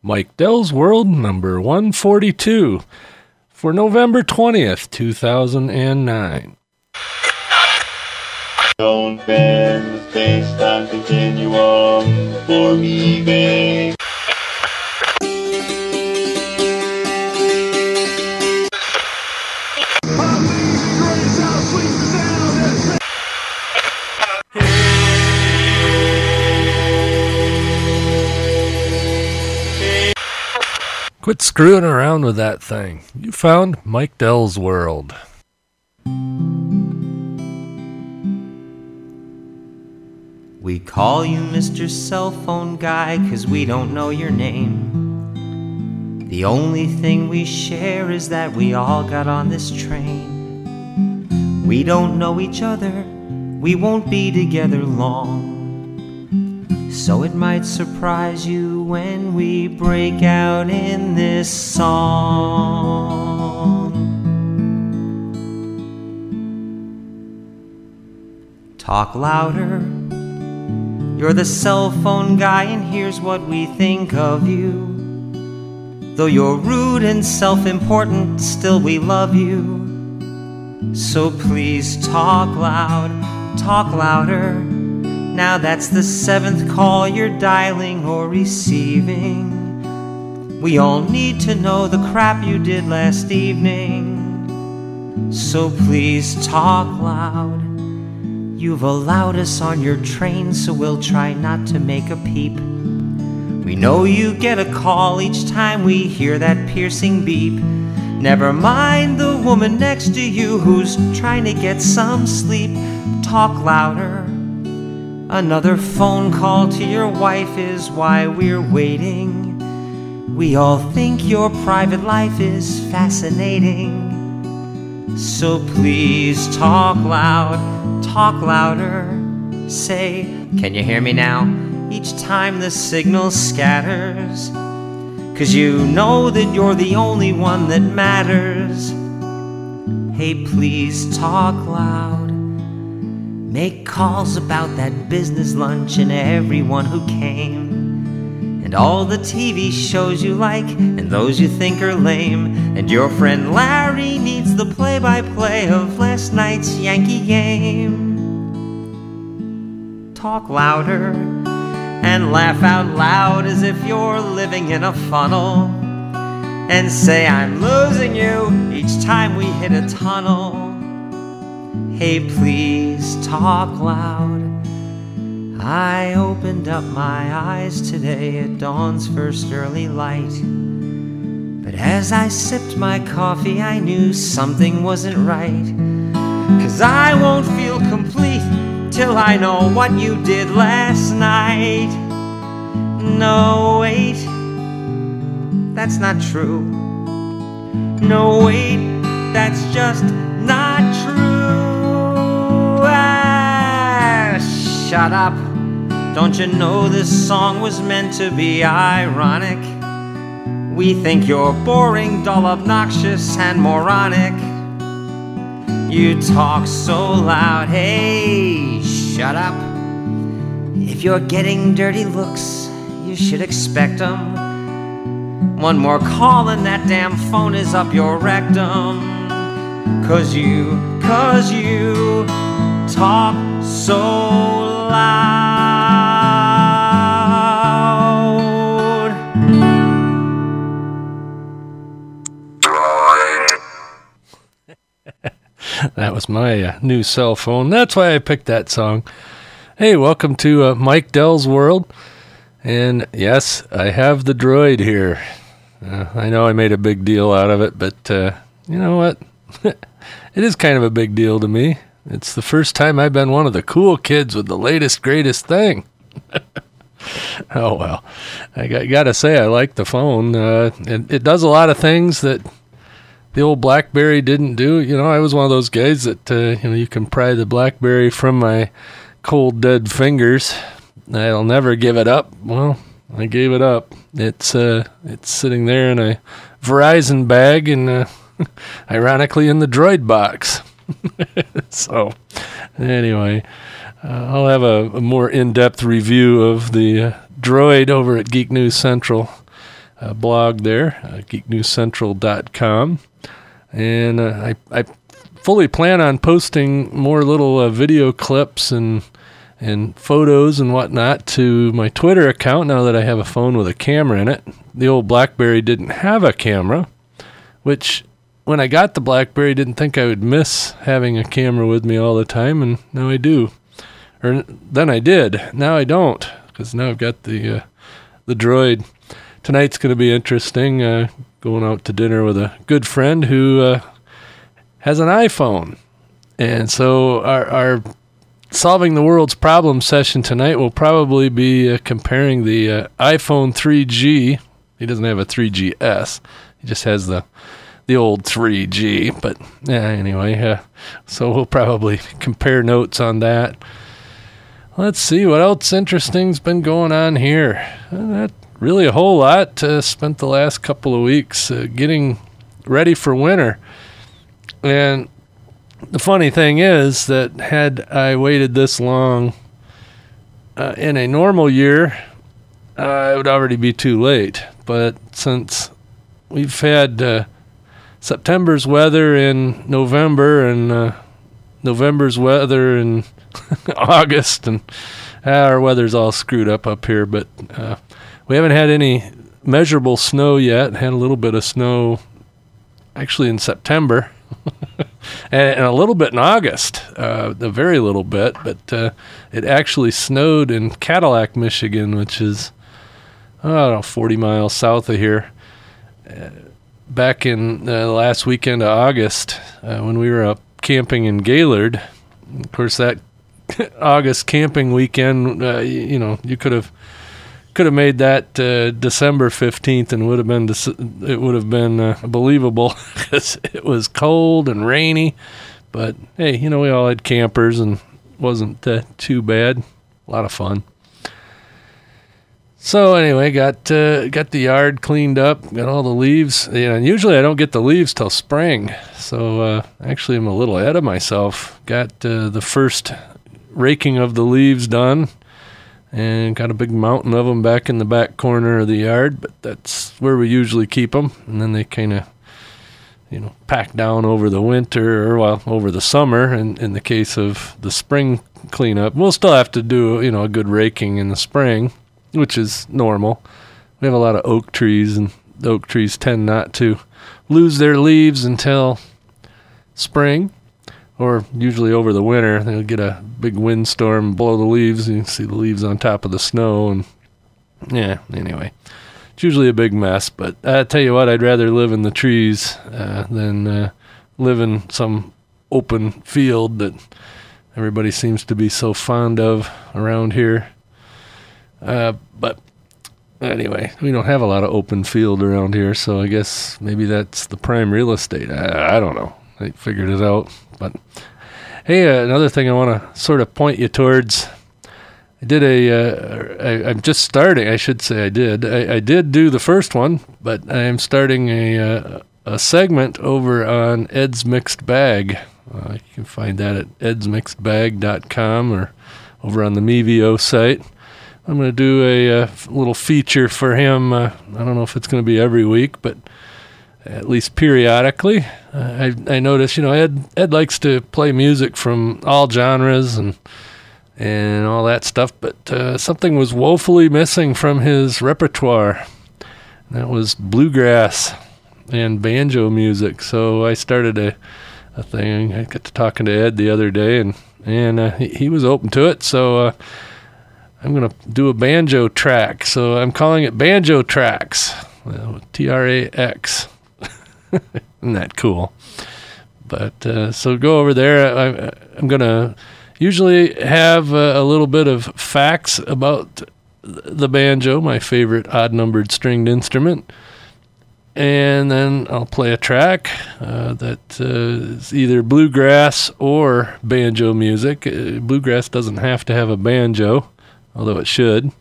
Mike Dell's World number 142 for November 20th, 2009. Don't bend the space-time continuum for me, babe. Quit screwing around with that thing. You found Mike Dell's World. We call you Mr. Cell Phone Guy cause we don't know your name. The only thing we share is that we all got on this train. We don't know each other, we won't be together long. So it might surprise you when we break out in this song. Talk louder. You're the cell phone guy, and here's what we think of you. Though you're rude and self important, still we love you. So please talk loud, talk louder. Now that's the seventh call you're dialing or receiving. We all need to know the crap you did last evening. So please talk loud. You've allowed us on your train, so we'll try not to make a peep. We know you get a call each time we hear that piercing beep. Never mind the woman next to you who's trying to get some sleep. Talk louder. Another phone call to your wife is why we're waiting. We all think your private life is fascinating. So please talk loud, talk louder. Say, can you hear me now? Each time the signal scatters. Cause you know that you're the only one that matters. Hey, please talk loud. Make calls about that business lunch and everyone who came. And all the TV shows you like and those you think are lame. And your friend Larry needs the play by play of last night's Yankee game. Talk louder and laugh out loud as if you're living in a funnel. And say, I'm losing you each time we hit a tunnel. Hey, please talk loud. I opened up my eyes today at dawn's first early light. But as I sipped my coffee, I knew something wasn't right. Cause I won't feel complete till I know what you did last night. No, wait, that's not true. No, wait, that's just shut up. Don't you know this song was meant to be ironic? We think you're boring, dull, obnoxious, and moronic. You talk so loud, hey, shut up. If you're getting dirty looks, you should expect them. One more call and that damn phone is up your rectum. Cause you, cause you talk so loud. That was my uh, new cell phone. That's why I picked that song. Hey, welcome to uh, Mike Dell's World. And yes, I have the droid here. Uh, I know I made a big deal out of it, but uh, you know what? it is kind of a big deal to me. It's the first time I've been one of the cool kids with the latest, greatest thing. oh well, I got, to say I like the phone. Uh, it, it does a lot of things that the old BlackBerry didn't do. You know, I was one of those guys that uh, you know you can pry the BlackBerry from my cold dead fingers. I'll never give it up. Well, I gave it up. It's uh, it's sitting there in a Verizon bag, and uh, ironically in the Droid box. so, anyway, uh, I'll have a, a more in-depth review of the uh, Droid over at Geek News Central uh, blog there, uh, geeknewscentral.com. And uh, I, I fully plan on posting more little uh, video clips and and photos and whatnot to my Twitter account now that I have a phone with a camera in it. The old BlackBerry didn't have a camera, which when I got the BlackBerry, didn't think I would miss having a camera with me all the time, and now I do. Or then I did. Now I don't, because now I've got the uh, the Droid. Tonight's going to be interesting. Uh, going out to dinner with a good friend who uh, has an iPhone, and so our our solving the world's problem session tonight will probably be uh, comparing the uh, iPhone 3G. He doesn't have a 3GS. He just has the the old 3G. But yeah, anyway, uh, so we'll probably compare notes on that. Let's see what else interesting's been going on here. Uh, not really a whole lot. Uh, spent the last couple of weeks uh, getting ready for winter, and the funny thing is that had I waited this long uh, in a normal year, uh, it would already be too late. But since we've had uh, September's weather in November and uh, November's weather in August, and uh, our weather's all screwed up up here, but uh, we haven't had any measurable snow yet. Had a little bit of snow actually in September. and, a little bit in August, uh, a very little bit, but uh, it actually snowed in Cadillac, Michigan, which is I don't know 40 miles south of here. Uh, back in the last weekend of August, uh, when we were up camping in Gaylord, of course that August camping weekend, uh, you, know, you could have could have made that uh, December 15th and would have been it would have been uh, believable because it was cold and rainy. But hey, you know we all had campers and wasn't uh, too bad. A lot of fun. So anyway, got uh, got the yard cleaned up, got all the leaves. Yeah, and usually I don't get the leaves till spring. So uh, actually, I'm a little ahead of myself. Got uh, the first raking of the leaves done and got a big mountain of them back in the back corner of the yard. But that's where we usually keep them, and then they kind of, you know, pack down over the winter or well over the summer. And in the case of the spring cleanup, we'll still have to do you know a good raking in the spring, which is normal. We have a lot of oak trees, and oak trees tend not to lose their leaves until spring or usually over the winter. They'll get a big windstorm blow the leaves and you see the leaves on top of the snow and yeah anyway. It's usually a big mess but i tell you what i'd rather live in the trees uh, than uh, live in some open field that everybody seems to be so fond of around here uh, but anyway we don't have a lot of open field around here so i guess maybe that's the prime real estate i, I don't know i figured it out but hey, uh, another thing I want to sort of point you towards. I did a. Uh, I, I'm just starting. I should say I did. I, I did do the first one, but I am starting a uh, a segment over on Ed's Mixed Bag. Uh, you can find that at edsmixedbag.com or over on the Mevio site. I'm going to do a, a, uh, little feature for him. Uh, I don't know if it's going to be every week, but at least periodically. Uh, I I notice, you know, Ed Ed likes to play music from all genres and and all that stuff, but uh, something was woefully missing from his repertoire. That was bluegrass and banjo music. So I started a a thing. I got to talking to Ed the other day, and and uh, he, he was open to it. So uh, I'm gonna do a banjo track. So I'm calling it Banjo Tracks. T R A X. Isn't that cool? But uh, so go over there. I, I'm going to usually have a, a, little bit of facts about the banjo, my favorite odd numbered stringed instrument. And then I'll play a track uh, that uh, is either bluegrass or banjo music. Uh, bluegrass doesn't have to have a banjo, although it should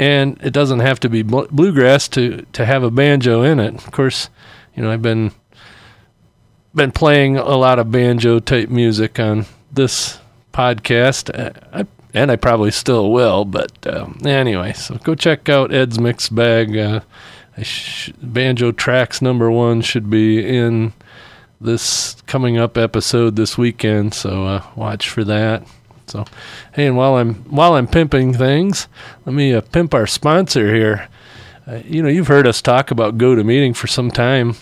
and it doesn't have to be bl- bluegrass to to have a banjo in it. Of course, you know, I've been been playing a lot of banjo type music on this podcast, uh, I, and I probably still will. But uh, anyway, so go check out Ed's Mixed Bag. Uh, I sh- banjo tracks number one should be in this coming up episode this weekend, so uh, watch for that. So, hey, and while I'm while I'm pimping things, let me uh, pimp our sponsor here. Uh, you know, you've heard us talk about GoToMeeting for some time,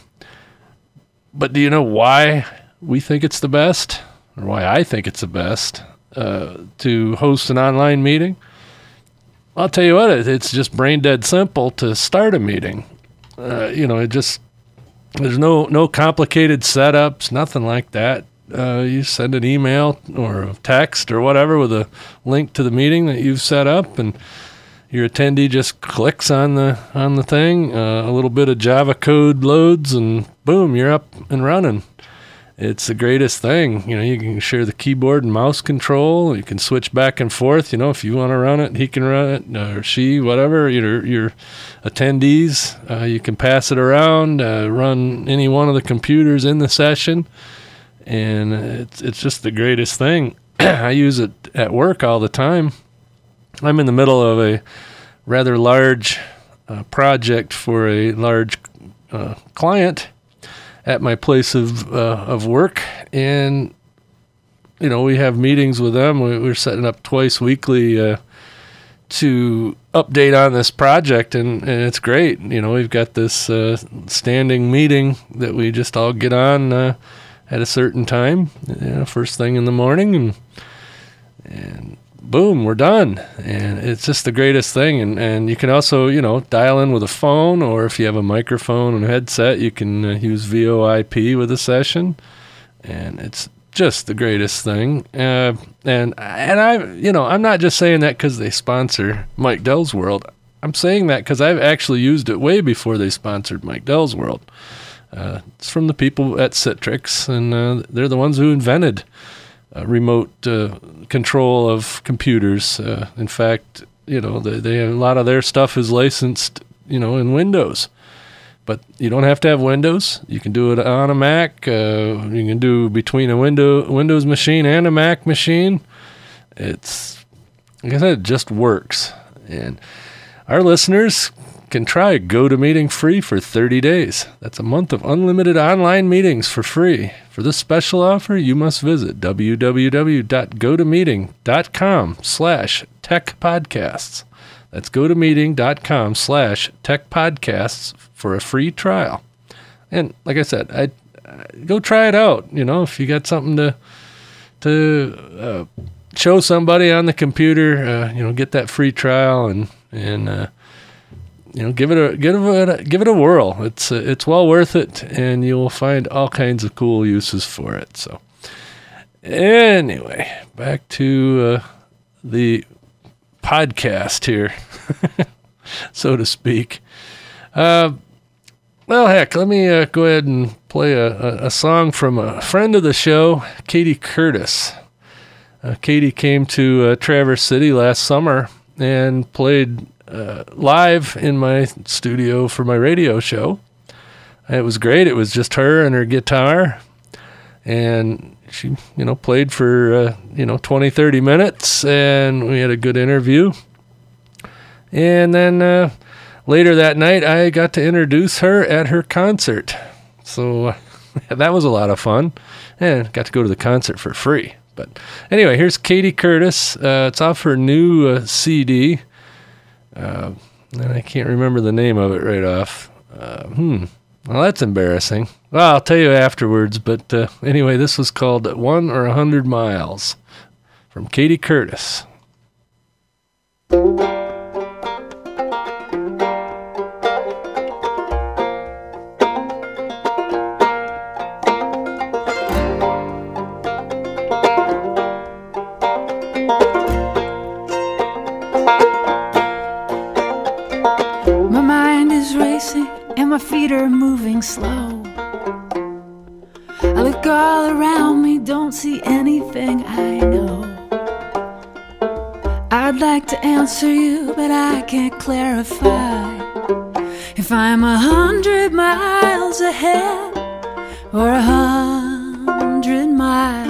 but do you know why we think it's the best, or why I think it's the best uh, to host an online meeting? I'll tell you what, it's just brain dead simple to start a meeting. Uh, you know, it just there's no no complicated setups, nothing like that. Uh, you send an email or a text or whatever with a link to the meeting that you've set up, and your attendee just clicks on the on the thing. Uh, a little bit of Java code loads, and boom, you're up and running. It's the greatest thing. You know, you can share the keyboard and mouse control. You can switch back and forth. You know, if you want to run it, he can run it, or she, whatever. Your your attendees, uh, you can pass it around, uh, run any one of the computers in the session, and it's it's just the greatest thing. I use it at work all the time. I'm in the middle of a rather large uh, project for a large uh, client at my place of uh, of work, and you know we have meetings with them. We, are setting up twice weekly uh, to update on this project, and, and it's great. You know we've got this uh, standing meeting that we just all get on uh, at a certain time, you know, first thing in the morning, and and boom, we're done. And it's just the greatest thing. And, and you can also, you know, dial in with a phone, or if you have a microphone and a headset, you can uh, use VoIP with a session. And it's just the greatest thing. Uh, and and I, you know, I'm not just saying that because they sponsor Mike Dell's World. I'm saying that because I've actually used it way before they sponsored Mike Dell's World. Uh, it's from the people at Citrix, and uh, they're the ones who invented uh, remote uh, control of computers. Uh, in fact, you know, they, they a lot of their stuff is licensed, you know, in Windows. But you don't have to have Windows. You can do it on a Mac. Uh, you can do between a window Windows machine and a Mac machine. It's like I said, it just works. And our listeners can try GoToMeeting free for 30 days. That's a month of unlimited online meetings for free. For this special offer, you must visit www.gotomeeting.com slash techpodcasts. That's gotomeeting.com slash techpodcasts for a free trial. And like I said, I, I go try it out. You know, if you got something to to uh, show somebody on the computer, uh, you know, get that free trial and and uh, you know, give it a give it a, give it a whirl. It's uh, it's well worth it, and you'll find all kinds of cool uses for it. So, anyway, back to uh, the podcast here, so to speak. Uh, well, heck, let me uh, go ahead and play a, a, a, song from a friend of the show, Katie Curtis. Uh, Katie came to uh, Traverse City last summer and played uh, live in my studio for my radio show. It was great. It was just her and her guitar. And she, you know, played for, uh, you know, 20, 30 minutes and we had a good interview. And then uh, later that night, I got to introduce her at her concert. So that was a lot of fun. And got to go to the concert for free. But anyway, here's Katie Curtis. Uh, it's off her new uh, CD. Uh, and I can't remember the name of it right off. Uh, hmm. Well, that's embarrassing. Well, I'll tell you afterwards. But uh, anyway, this was called One or a Hundred Miles from Katie Curtis. But I can't clarify. If I'm a hundred miles ahead or a hundred miles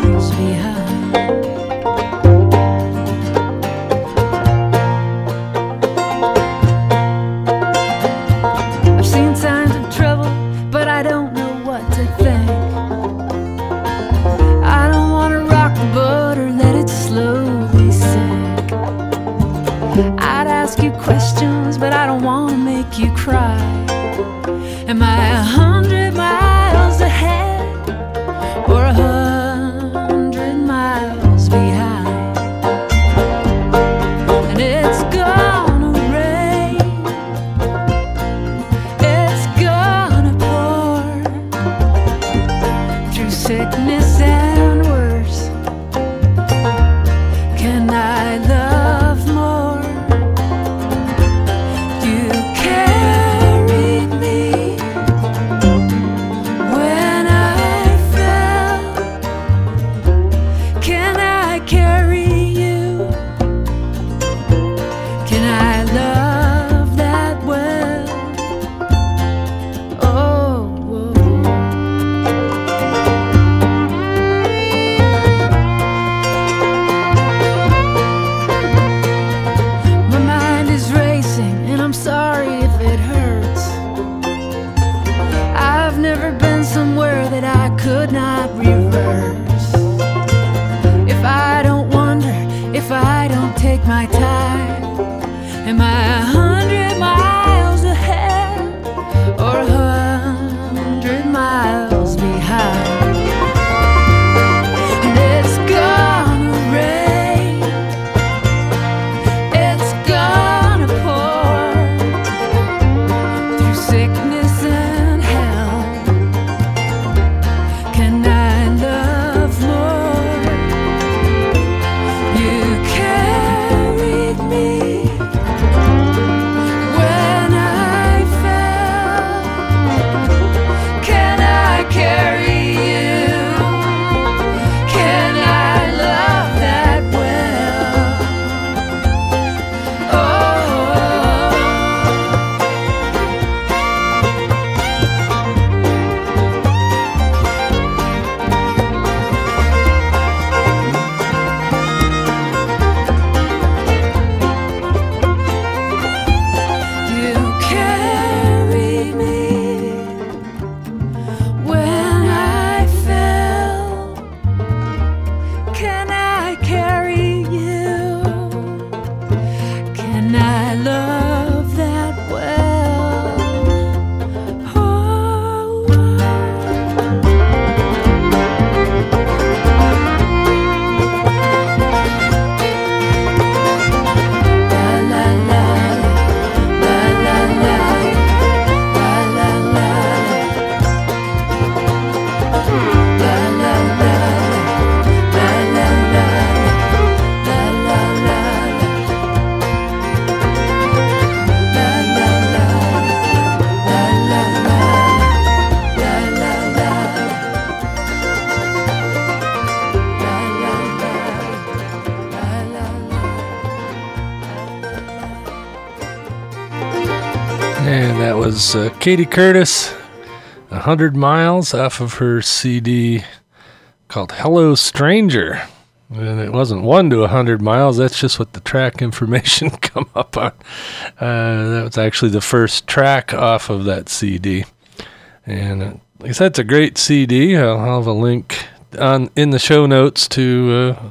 Katie Curtis, 100 Miles off of her CD called Hello Stranger. And it wasn't 1 to 100 miles, that's just what the track information come up on. Uh, that was actually the first track off of that CD. And uh, it's a great CD. I'll have a link on in the show notes to uh,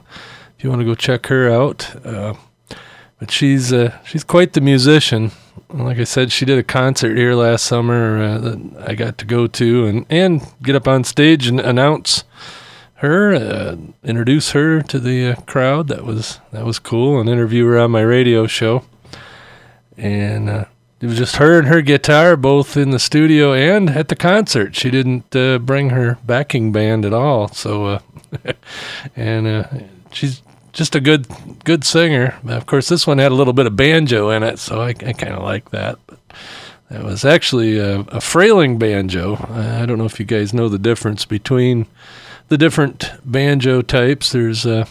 if you want to go check her out. Uh, but she's uh, she's quite the musician. Like I said, she did a concert here last summer uh, that I got to go to and, and get up on stage and announce her, uh, introduce her to the uh, crowd. That was that was cool, and interview her on my radio show. And uh, it was just her and her guitar, both in the studio and at the concert. She didn't uh, bring her backing band at all. So, and she's just a good good singer. Of course, this one had a little bit of banjo in it, so I, I kind of like that. But it was actually a, a frailing banjo. I don't know if you guys know the difference between the different banjo types. There's uh,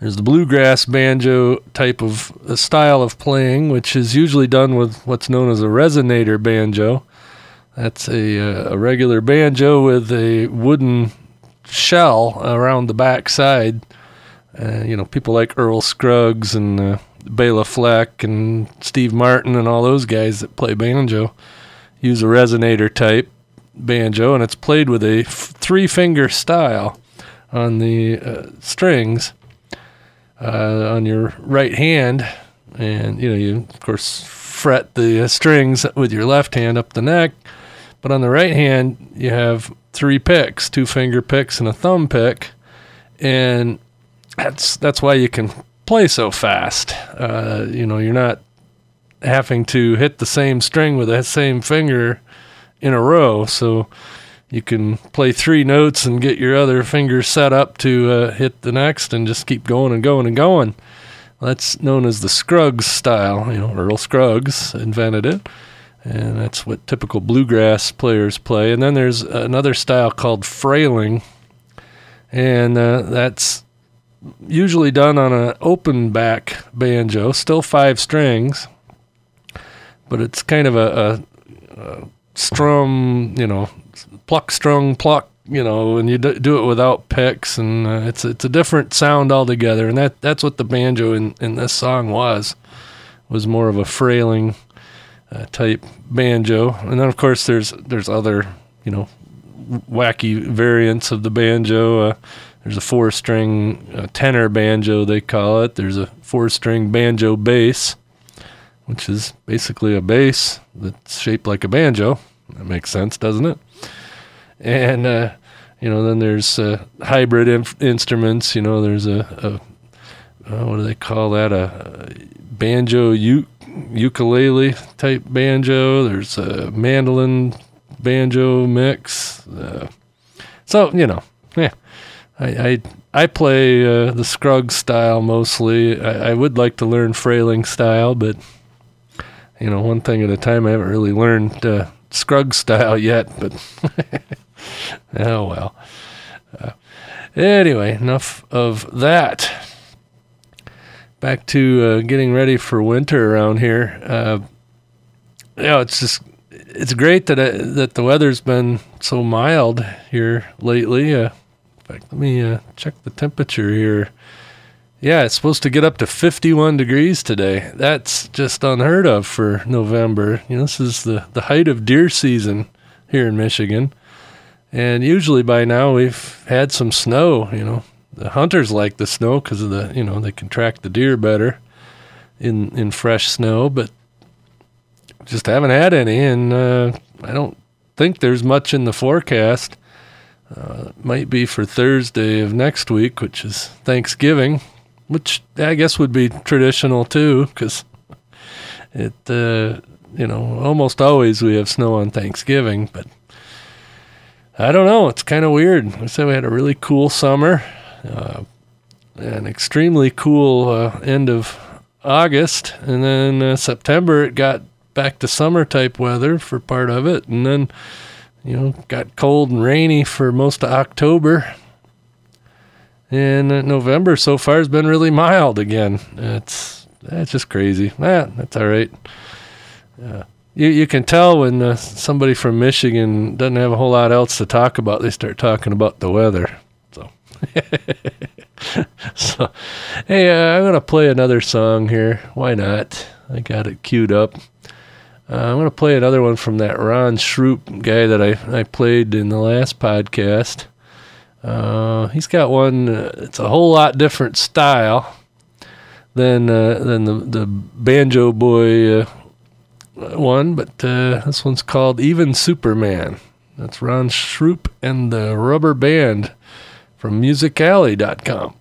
there's the bluegrass banjo type of uh, style of playing, which is usually done with what's known as a resonator banjo. That's a, uh, a regular banjo with a wooden shell around the back side. Uh, you know, people like Earl Scruggs and uh, Bela Fleck and Steve Martin and all those guys that play banjo use a resonator type banjo, and it's played with a f- three finger style on the uh, strings uh, on your right hand. And, you know, you, of course, fret the strings with your left hand up the neck. But on the right hand, you have three picks, two finger picks and a thumb pick, and that's that's why you can play so fast. Uh, you know, you're not having to hit the same string with that same finger in a row, so you can play three notes and get your other finger set up to uh, hit the next, and just keep going and going and going. That's known as the Scruggs style. You know, Earl Scruggs invented it and that's what typical bluegrass players play. And then there's another style called frailing, and uh, that's usually done on an open back banjo, still five strings, but it's kind of a, a, a strum, you know, pluck, strung, pluck, you know, and you do it without picks, and uh, it's it's a different sound altogether. And that that's what the banjo in in this song was was more of a frailing uh, type banjo, and then of course there's there's other you know wacky variants of the banjo. Uh, there's a four string uh, tenor banjo they call it. There's a four string banjo bass, which is basically a bass that's shaped like a banjo. That makes sense, doesn't it? And uh, you know, then there's uh, hybrid inf- instruments. You know, there's a, a uh, what do they call that? A, a banjo uke ukulele type banjo. There's a mandolin banjo mix. Uh, so you know, I I, I play uh, the Scruggs style mostly. I, I, would like to learn frailing style, but you know, one thing at a time. I haven't really learned uh, Scruggs style yet, but oh well. Uh, anyway, enough of that back to uh, getting ready for winter around here. Uh, you know, it's just it's great that uh, that the weather's been so mild here lately. Fact, let me uh, check the temperature here. Yeah, it's supposed to get up to 51 degrees today. That's just unheard of for November. You know, this is the, the height of deer season here in Michigan. And usually by now we've had some snow, you know, the hunters like the snow because of the you know they can track the deer better in in fresh snow, but just haven't had any, and uh, I don't think there's much in the forecast. Uh, might be for Thursday of next week, which is Thanksgiving, which I guess would be traditional too, because it uh, you know almost always we have snow on Thanksgiving, but. I don't know. It's kind of weird. I said we had a really cool summer uh, an extremely cool uh, end of August, and then uh, September it got back to summer type weather for part of it, and then you know got cold and rainy for most of October. And uh, November so far has been really mild again. It's that's just crazy. Ah, that's all right. Uh, you you can tell when uh, somebody from Michigan doesn't have a whole lot else to talk about. They start talking about the weather. So, so, hey, uh, I'm gonna play another song here. Why not? I got it queued up. Uh, I'm gonna play another one from that Ron Shroop guy that I I played in the last podcast. Uh, he's got one. Uh, it's a whole lot different style than uh, than the the banjo boy uh, one, but this one's called Even Superman. That's Ron Shroop and the Rubber Band from musicalley.com.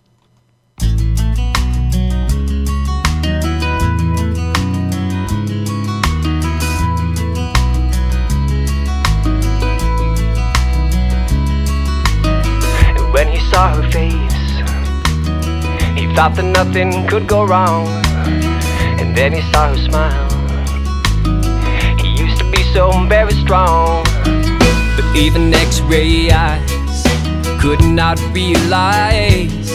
saw her face, he thought that nothing could go wrong. And then he saw her smile. He used to be so very strong. But even X ray eyes could not realize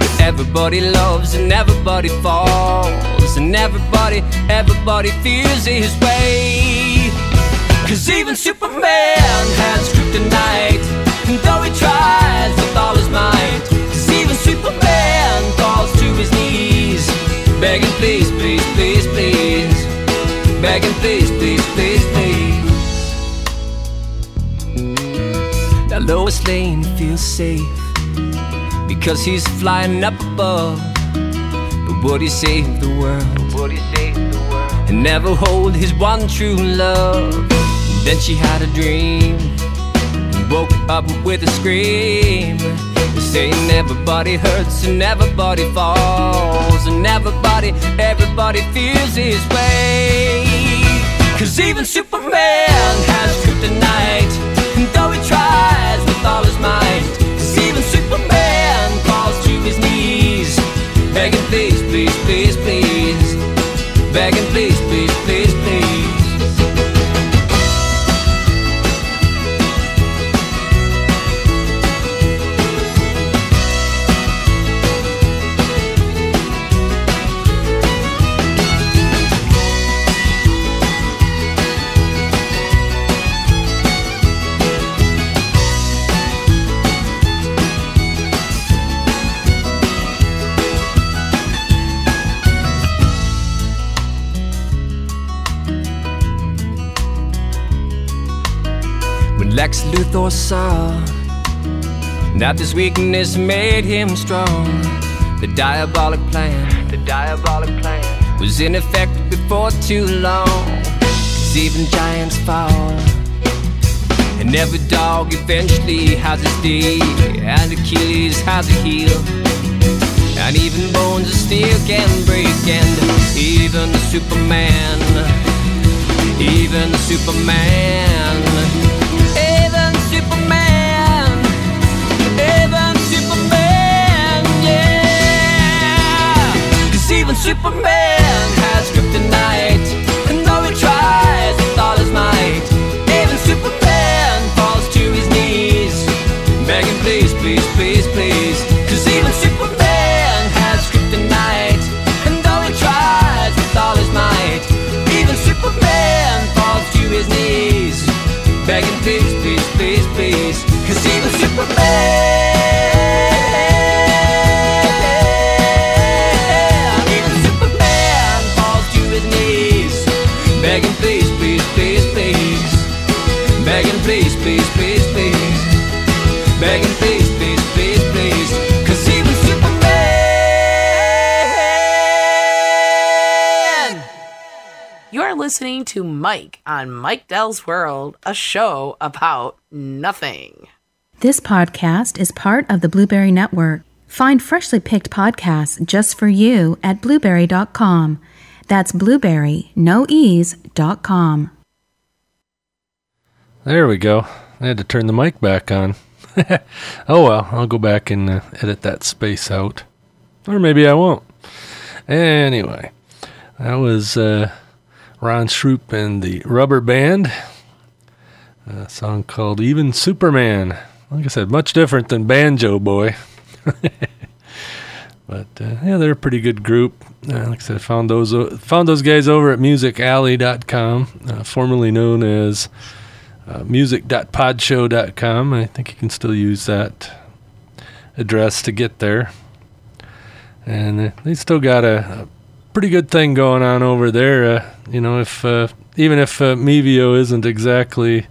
that everybody loves and everybody falls and everybody, everybody feels his way. Cause even Superman has kryptonite, and though he tries begging, please, please, please, please, begging, please, please, please, please. Now Lois Lane feels safe because he's flying up above. But would he save the world? Would he save the world? and never hold his one true love. Then she had a dream, and woke up with a scream, saying everybody hurts and everybody falls, and everybody, everybody feels his way. Cause even Superman has kryptonite, and though he tries with all his might, cause even Superman falls to his knees, begging please, please, please, please, begging please, Lex Luthor saw that this weakness made him strong, the diabolic plan, the diabolic plan. Was in effect before too long. Cause even giants fall, and every dog eventually has its day, and Achilles has a heel. And even bones of steel can break, and even the Superman, even the Superman, Superman has kryptonite, and though he tries with all his might, even Superman falls to his knees, begging please, please, please, please. Cause even Superman has kryptonite, and though he tries with all his might, even Superman falls to his knees, begging please, please, please, please. Cause even Superman, listening to Mike on Mike Dell's World, a show about nothing. This podcast is part of the Blubrry Network. Find freshly picked podcasts just for you at blubrry.com. That's blubrry, no ease, dot com. There we go. I had to turn the mic back on. oh well, I'll go back and uh, edit that space out. Or maybe I won't. Anyway, that was uh, Ron Shroop and the Rubber Band. A song called Even Superman. Like I said, much different than Banjo Boy. but uh, yeah, they're a pretty good group. Uh, like I said, I found those o- found those guys over at musicalley.com, uh, formerly known as uh, music.podshow.com. I think you can still use that address to get there. And uh, they still got a, a pretty good thing going on over there. Uh, you know, if uh, even if uh, Mevio isn't exactly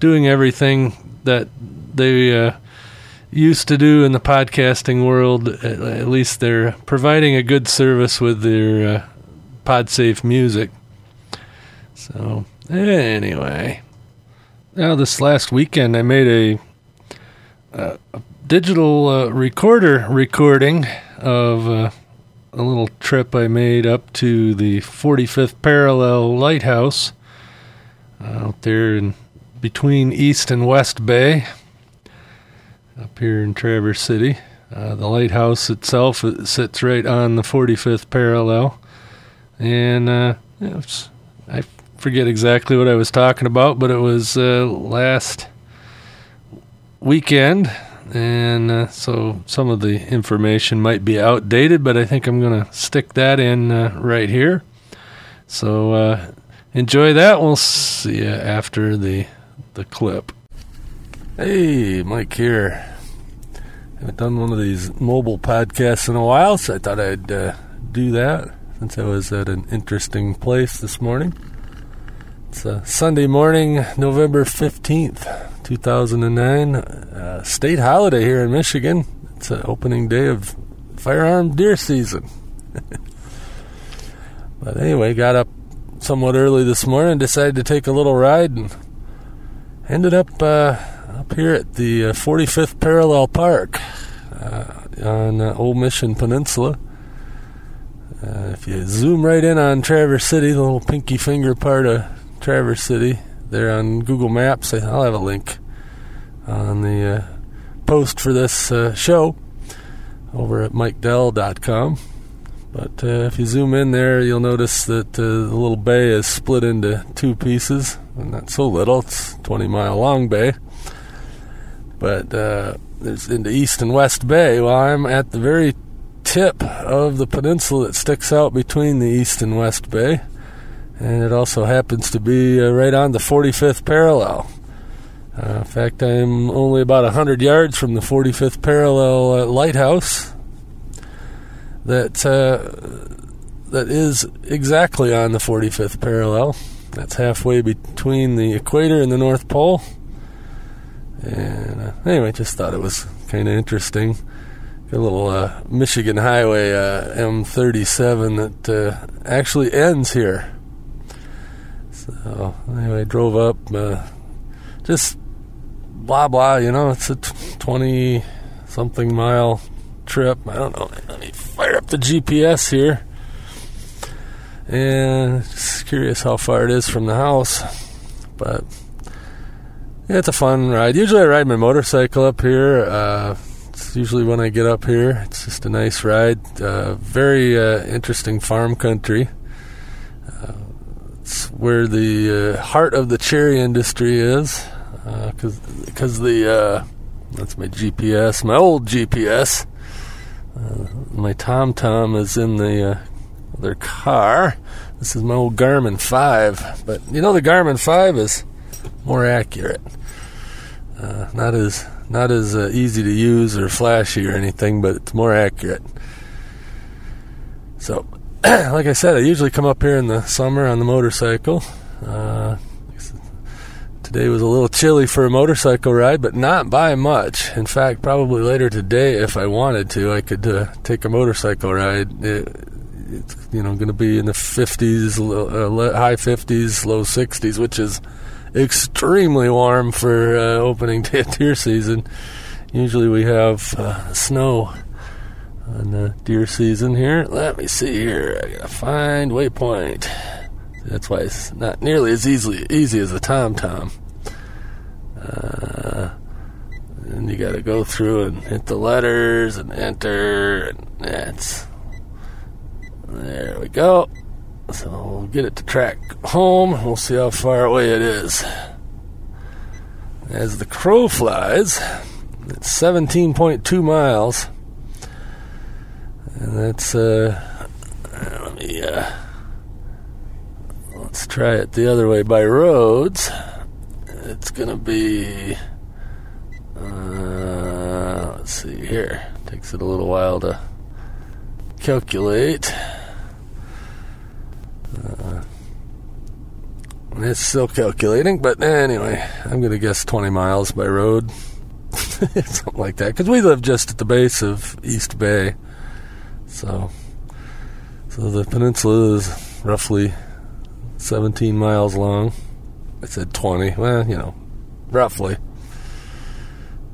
doing everything that they uh, used to do in the podcasting world, at, at least they're providing a good service with their uh, PodSafe music. So, anyway, now this last weekend I made a, uh, a digital uh, recorder recording of a little trip I made up to the 45th Parallel Lighthouse out there in between East and West Bay up here in Traverse City. Uh, the lighthouse itself it sits right on the 45th parallel, and uh, I forget exactly what I was talking about, but it was uh, last weekend, and uh, so some of the information might be outdated, but I think I'm going to stick that in uh, right here. So uh, enjoy that. We'll see you after the the clip. Hey, Mike here. I haven't done one of these mobile podcasts in a while, so I thought I'd uh, do that since I was at an interesting place this morning. It's a Sunday morning, November 15th, 2009, uh, state holiday here in Michigan. It's an opening day of firearm deer season. but anyway, got up somewhat early this morning. Decided to take a little ride and ended up uh, up here at the uh, 45th Parallel Park uh, on uh, Old Mission Peninsula. Uh, if you zoom right in on Traverse City, the little pinky finger part of Traverse City, there on Google Maps, I'll have a link on the uh, post for this uh, show over at mikedell.com. But uh, if you zoom in there, you'll notice that uh, the little bay is split into two pieces. And not so little, it's 20 mile long bay. But uh, there's into East and West Bay. Well, I'm at the very tip of the peninsula that sticks out between the East and West Bay. And it also happens to be uh, right on the 45th parallel. Uh, in fact, I'm only about 100 yards from the 45th parallel uh, lighthouse that uh, that is exactly on the 45th parallel. That's halfway between the equator and the North Pole. And uh, anyway, just thought it was kind of interesting. A little uh, Michigan Highway uh, M37 that uh, actually ends here. So anyway, drove up, uh, just blah blah. You know, it's a twenty something mile trip. I don't know. Let me fire up the GPS here. And just curious how far it is from the house. But yeah, it's a fun ride. Usually I ride my motorcycle up here. Uh, it's usually when I get up here. It's just a nice ride. Uh, very uh, interesting farm country. Uh, it's where the uh, heart of the cherry industry is. Because because the uh, that's my GPS, my old GPS. Uh, my TomTom is in the uh, their car. This is my old Garmin 5, but you know the Garmin 5 is more accurate. Uh, not as not as uh, easy to use or flashy or anything, but it's more accurate. So, like I said, I usually come up here in the summer on the motorcycle. Uh, Today was a little chilly for a motorcycle ride, but not by much. In fact, probably later today, if I wanted to, I could uh, take a motorcycle ride. It, it's you know going to be in the 50s, uh, high 50s, low 60s, which is extremely warm for uh, opening day deer season. Usually we have uh, snow on the deer season here. Let me see here. I gotta find waypoint. That's why it's not nearly as easily easy as a TomTom. Uh, and you got to go through and hit the letters and enter, and that's there we go. So we'll get it to track home. We'll see how far away it is. As the crow flies, it's 17.2 miles, and that's uh, let me uh Let's try it the other way by roads. It's going to be. Uh, let's see here. Takes it a little while to calculate. Uh, it's still calculating, but anyway, I'm going to guess 20 miles by road. Something like that. Because we live just at the base of East Bay. So, so the peninsula is roughly 17 miles long. I said 20. Well, you know, roughly.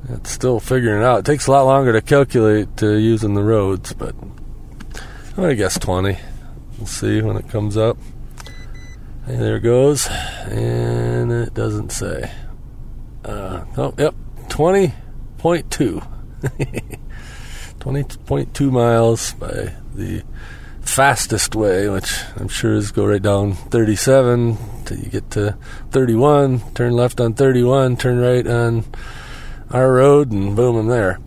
It's still figuring it out. It takes a lot longer to calculate uh, using the roads, but I'm gonna guess 20. We'll see when it comes up. And there it goes. And it doesn't say. Uh, oh, yep, 20.2. 20.2 miles by the fastest way, which I'm sure is go right down 37 till you get to 31, turn left on 31, turn right on our road, and boom, I'm there.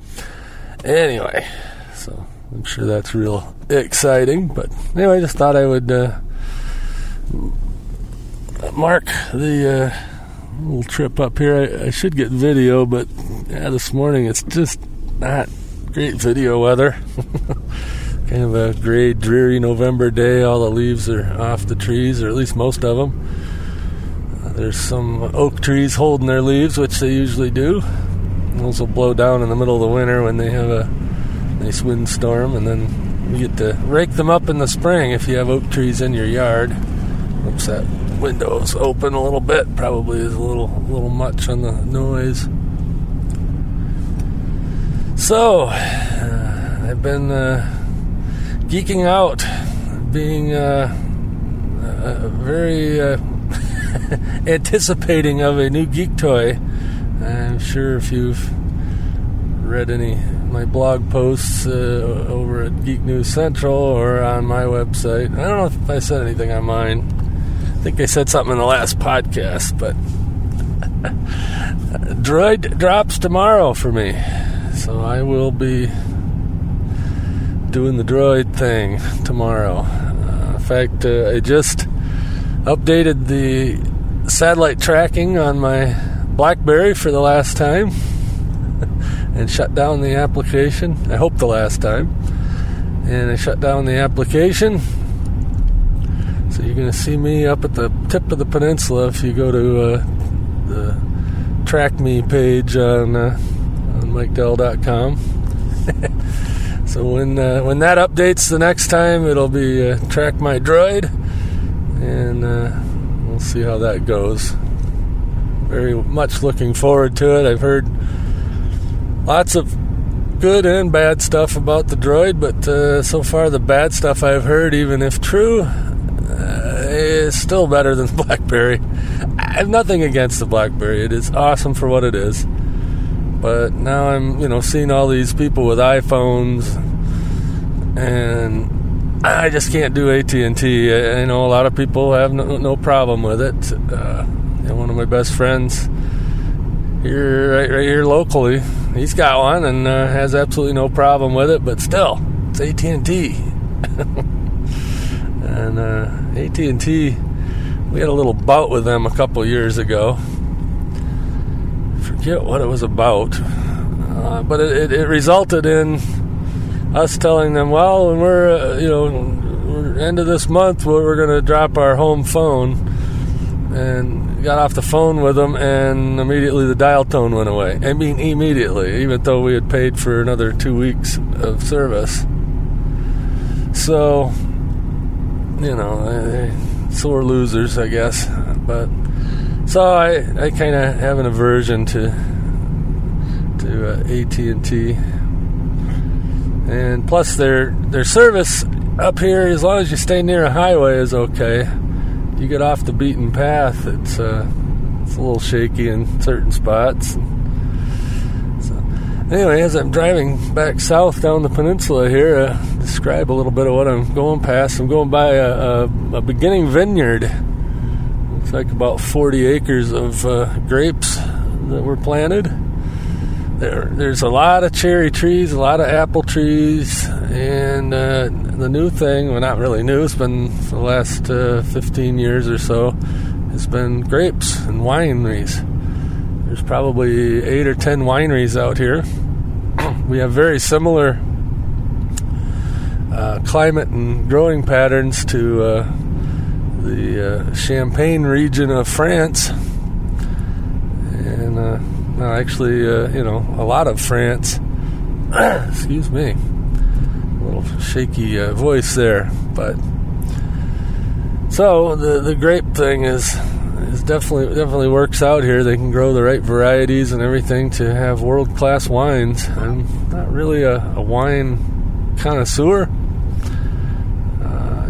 Anyway, so I'm sure that's real exciting. But anyway, I just thought I would uh, mark the uh, little trip up here. I, I should get video, but yeah, this morning it's just not great video weather. kind of a gray, dreary November day. All the leaves are off the trees, or at least most of them. Uh, there's some oak trees holding their leaves, which they usually do. Those will blow down in the middle of the winter when they have a nice windstorm, and then you get to rake them up in the spring if you have oak trees in your yard. Oops, that window's open a little bit. Probably is a little little much on the noise. So, uh, I've been uh, geeking out, being uh, very uh, anticipating of a new geek toy. I'm sure if you've read any my blog posts uh, over at Geek News Central or on my website, I don't know if I said anything on mine. I think I said something in the last podcast, but Droid drops tomorrow for me. So I will be doing the droid thing tomorrow. Uh, in fact, uh, I just updated the satellite tracking on my Blackberry for the last time and shut down the application. I hope the last time. And I shut down the application. So you're going to see me up at the tip of the peninsula if you go to uh, the track me page on, uh, MikeDell.com. so when uh, when that updates the next time, it'll be uh, track my droid, and uh, we'll see how that goes. Very much looking forward to it. I've heard lots of good and bad stuff about the droid, but uh, so far the bad stuff I've heard, even if true, uh, is still better than BlackBerry. I have nothing against the BlackBerry; it is awesome for what it is. But now I'm, you know, seeing all these people with iPhones, and I just can't do AT and T. I know a lot of people have no, no problem with it. Uh, one of my best friends here, right, right here locally, he's got one and uh, has absolutely no problem with it. But still, it's AT and T, and uh, AT and T. We had a little bout with them a couple years ago. Forget what it was about, uh, but it, it, it resulted in us telling them, well, when we're, uh, you know, end of this month, we're, going to drop our home phone. And got off the phone with them, and immediately the dial tone went away. I mean, immediately, even though we had paid for another two weeks of service. So, you know, eh, sore losers, I guess. But so I, I kind of have an aversion to to uh, AT and T. And plus their their service up here as long as you stay near a highway is okay. You get off the beaten path it's uh, it's a little shaky in certain spots. So anyway as i'm driving back south down the peninsula here uh, describe a little bit of what i'm going past. I'm going by a, a, a beginning vineyard looks like about 40 acres of uh, grapes that were planted there, there's a lot of cherry trees, a lot of apple trees, and uh, the new thing, well, not really new, it's been the last uh, 15 years or so, has been grapes and wineries. There's probably eight or ten wineries out here. we have very similar uh, climate and growing patterns to uh, the uh, Champagne region of France. And uh, no, actually, uh, you know, a lot of France. Excuse me, a little shaky uh, voice there, but so the the grape thing is is definitely definitely works out here. They can grow the right varieties and everything to have world class wines. I'm not really a, a wine connoisseur.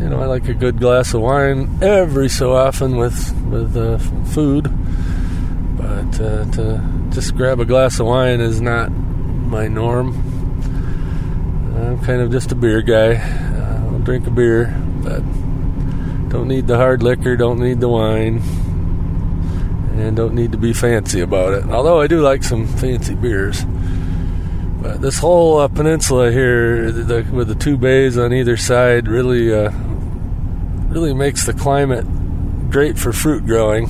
You know, I like a good glass of wine every so often with with uh, food, but uh, to just grab a glass of wine is not my norm. I'm kind of just a beer guy. Uh, I'll drink a beer, but don't need the hard liquor, don't need the wine, and don't need to be fancy about it. Although I do like some fancy beers. But this whole uh, peninsula here, the, with the two bays on either side, really, uh, really makes the climate great for fruit growing.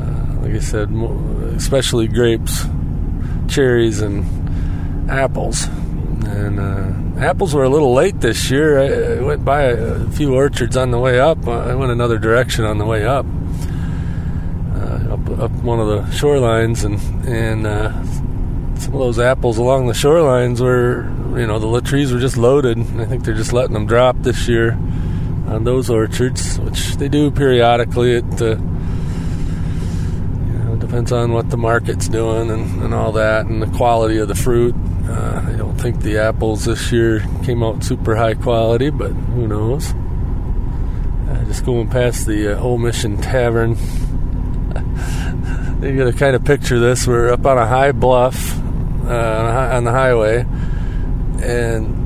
Uh, like I said, especially grapes, cherries, and apples. And uh, apples were a little late this year. I, I went by a, few orchards on the way up. I went another direction on the way up, uh, up, up one of the shorelines, and and uh, some of those apples along the shorelines were, you know, the trees were just loaded. I think they're just letting them drop this year on those orchards, which they do periodically. It uh, you know, depends on what the market's doing and, and all that, and the quality of the fruit. Uh, I don't think the apples this year came out super high quality, but who knows? Uh, just going past the uh, Old Mission Tavern. you got to kind of picture this. We're up on a high bluff uh, on the highway, and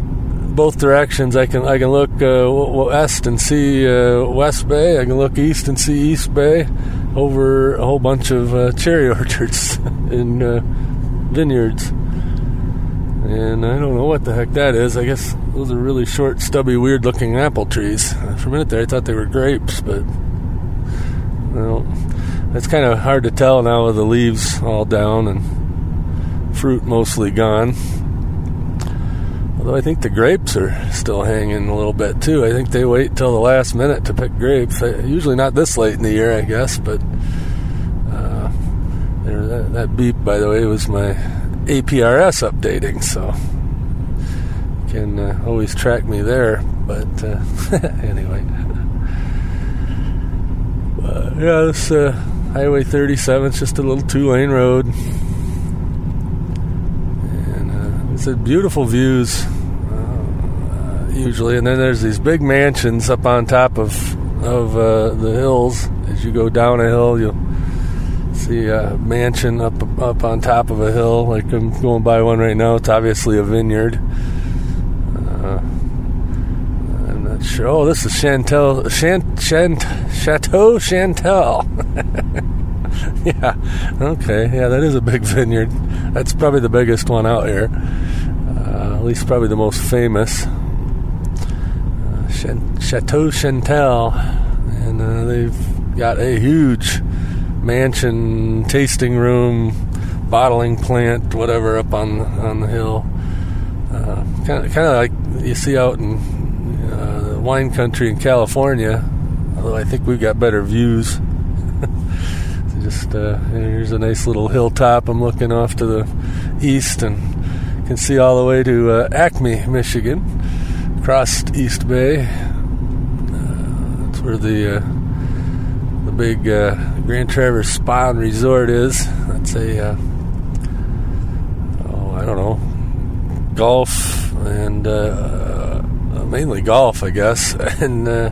both directions I can I can look uh, west and see uh, West Bay. I can look east and see East Bay over a whole bunch of uh, cherry orchards and uh, vineyards. And I don't know what the heck that is. I guess those are really short, stubby, weird looking apple trees. For a minute there, I thought they were grapes, but well, it's kind of hard to tell now with the leaves all down and fruit mostly gone. Although I think the grapes are still hanging a little bit too. I think they wait till the last minute to pick grapes. Usually not this late in the year, I guess. But uh, that, that beep, by the way, was my APRS updating, so you can uh, always track me there. But uh, anyway, uh, yeah, this uh, Highway 37 is just a little two-lane road, and uh, it's a beautiful views uh, usually. And then there's these big mansions up on top of of the hills. As you go down a hill, you'll see a mansion up up on top of a hill. Like I'm going by one right now. It's obviously a vineyard. Uh, I'm not sure. Oh, this is Chantal, Chant, Chant, Chateau Chantal. yeah. Okay. Yeah, that is a big vineyard. That's probably the biggest one out here. Uh, at least probably the most famous. Chateau Chantal, and uh, they've got a huge mansion, tasting room, bottling plant, whatever, up on on the hill. Kind of, kind of like you see out in uh, wine country in California. Although I think we've got better views. Just uh, here's a nice little hilltop. I'm looking off to the east and can see all the way to uh, Acme, Michigan, across East Bay. Uh, that's where the uh, the big uh, Grand Traverse Spa and Resort is. That's a, uh, oh, I don't know, golf and uh, mainly golf, I guess. And, uh,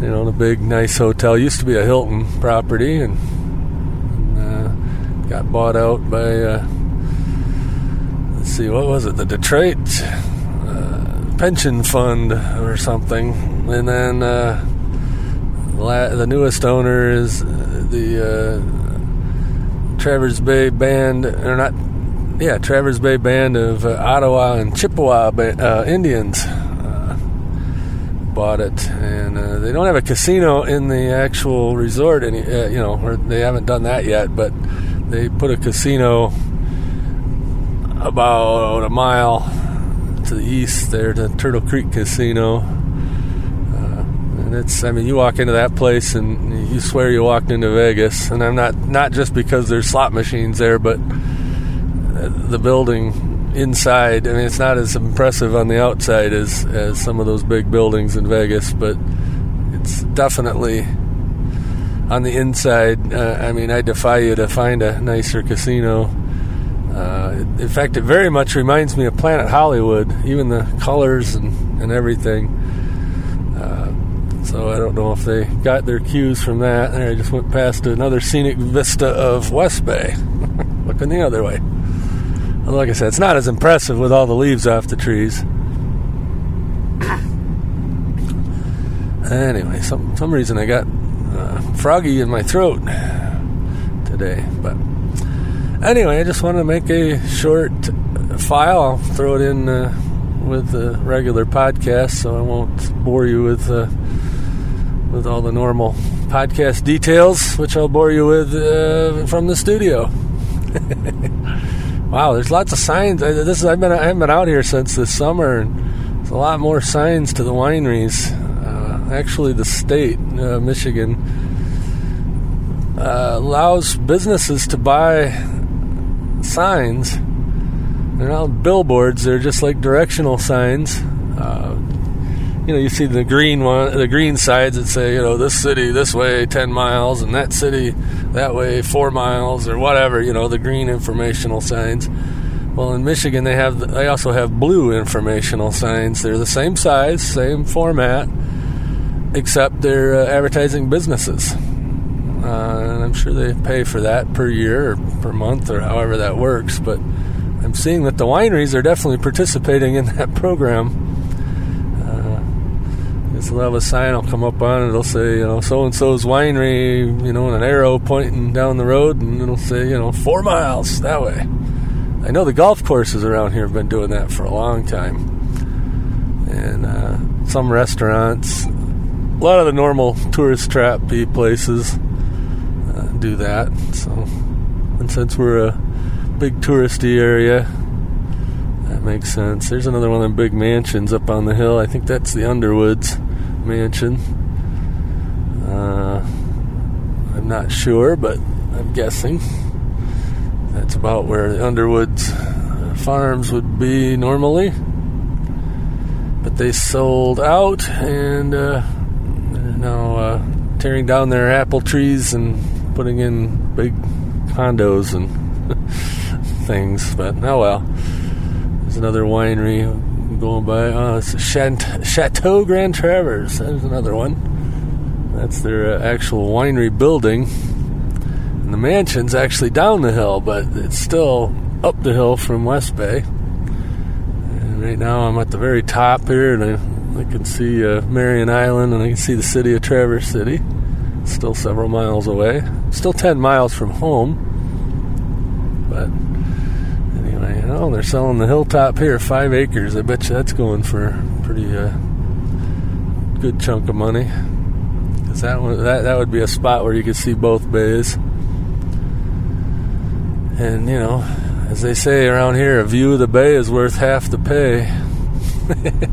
you know, the big, nice hotel used to be a Hilton property and, and uh, got bought out by, uh, let's see, what was it? The Detroit Pension Fund or something. And then, the newest owner is the uh, Traverse Bay Band, or not, yeah, Traverse Bay Band of uh, Ottawa and Chippewa uh, Indians. Uh, bought it, and uh, they don't have a casino in the actual resort, any, uh, you know, they haven't done that yet, but they put a casino about a mile to the east there, the Turtle Creek Casino and it's, I mean, you walk into that place and you swear you walked into Vegas. And I'm not, not just because there's slot machines there, but the building inside, I mean, it's not as impressive on the outside as, as some of those big buildings in Vegas, but it's definitely on the inside. Uh, I mean, I defy you to find a nicer casino. Uh, in fact, it very much reminds me of Planet Hollywood, even the colors and, and everything. So I don't know if they got their cues from that. And I just went past another scenic vista of West Bay, looking the other way. like I said, it's not as impressive with all the leaves off the trees. anyway, some some reason I got uh, froggy in my throat today, but anyway, I just wanted to make a short file. I'll throw it in uh, with the regular podcast, so I won't bore you with. Uh, with all the normal podcast details, which I'll bore you with uh, from the studio. wow, there's lots of signs. This is, I've been I haven't been out here since this summer, and there's a lot more signs to the wineries. Uh, actually, the state, uh, Michigan, uh, allows businesses to buy signs. They're not billboards; they're just like directional signs. Uh, you know, you see the green one, the green sides that say, you know, this city this way ten miles, and that city that way four miles, or whatever. You know, the green informational signs. Well, in Michigan, they have they also have blue informational signs. They're the same size, same format, except they're uh, advertising businesses. Uh, I'm sure they pay for that per year or per month or however that works. But I'm seeing that the wineries are definitely participating in that program. Uh, Because we'll have a sign will come up on it. It'll say, you know, so and so's winery, you know, and an arrow pointing down the road, and it'll say, you know, four miles that way. I know the golf courses around here have been doing that for a long time, and uh, some restaurants, a lot of the normal tourist trap places do that. So, and since we're a big touristy area, that makes sense. There's another one of them big mansions up on the hill. I think that's the Underwoods mansion. Uh, I'm not sure, but I'm guessing that's about where the Underwoods uh, farms would be normally. But they sold out and uh, they're now uh, tearing down their apple trees and putting in big condos and things. But oh well. There's another winery going by. Oh, it's Chant- Chateau Grand Traverse. There's another one. That's their uh, actual winery building. And the mansion's actually down the hill, but it's still up the hill from West Bay. And right now I'm at the very top here, and I, I can see uh, Marion Island, and I can see the city of Traverse City. Still several miles away. Still 10 miles from home. But anyway, know, they're selling the hilltop here, five acres. I bet you that's going for a pretty uh, good chunk of money. Cause that that that would be a spot where you could see both bays. And you know, as they say around here, a view of the bay is worth half the pay.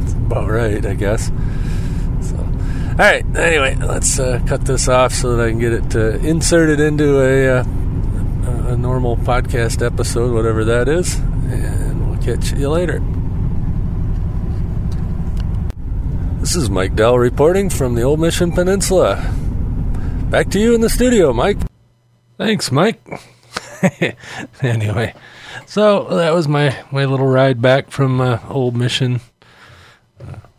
That's about right, I guess. All right. Anyway, let's uh, cut this off so that I can get it uh, inserted into a. Uh, a normal podcast episode, whatever that is, and we'll catch you later. This is Mike Dell reporting from the Old Mission Peninsula. Back to you in the studio, Mike. Thanks, Mike. anyway, so that was my, my little ride back from uh, Old Mission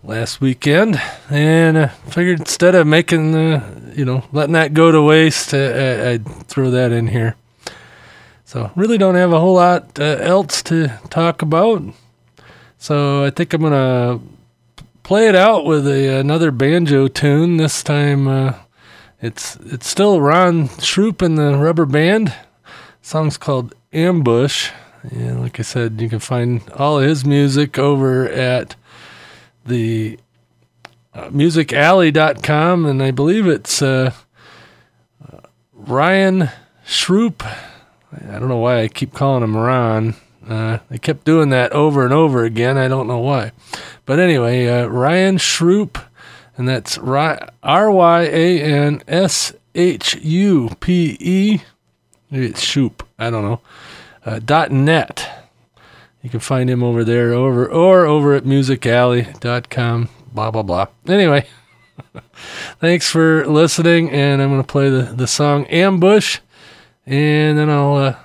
last weekend, and uh, figured instead of making, uh, you know, letting that go to waste, uh, I'd throw that in here. So really don't have a whole lot uh, else to talk about. So I think I'm gonna play it out with a, another banjo tune. This time uh, it's it's still Ron Shroop and the Rubber Band. The song's called Ambush. And like I said, you can find all his music over at the uh, musicalley.com and I believe it's uh, Ryan Shroop I don't know why I keep calling him Ron. Uh, they kept doing that over and over again. I don't know why. But anyway, uh, Ryan Shroop, and that's R Y A N S H U P E. It's Shoop. I don't know. Uh, dot net. You can find him over there, over or over at musicalley.com. Blah blah blah. Anyway, thanks for listening, and I'm to play the the song Ambush and then I'll uh,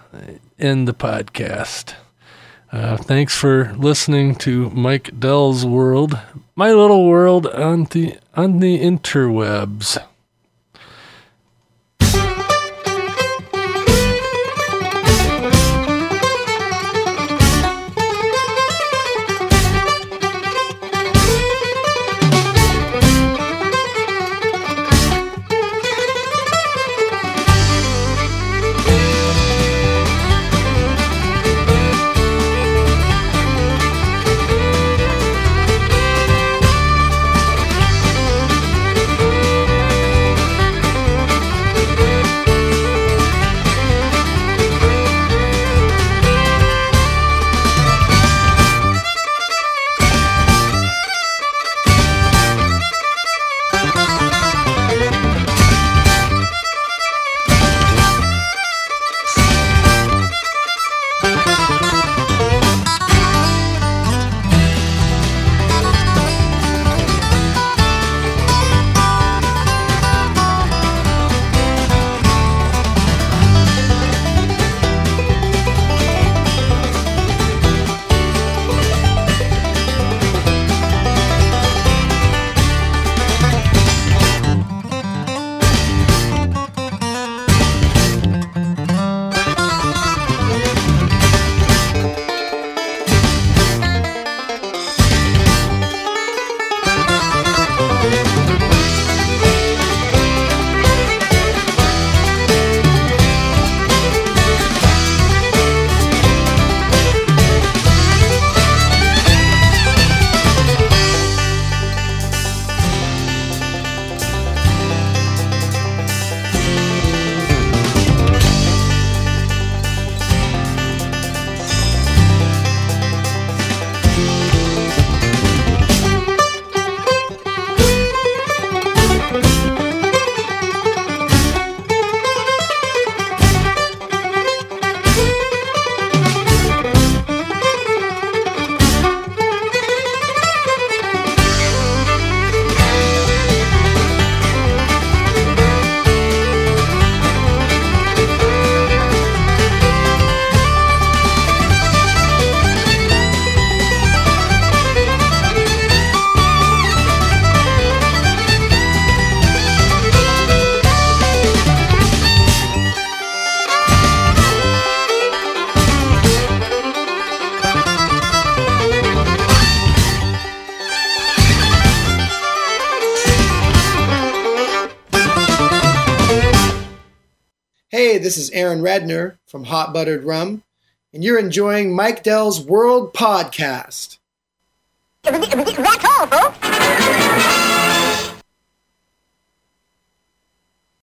end the podcast. Uh, thanks for listening to Mike Dell's World, my little world on the on the interwebs. Aaron Redner from Hot Buttered Rum, and you're enjoying Mike Dell's World Podcast.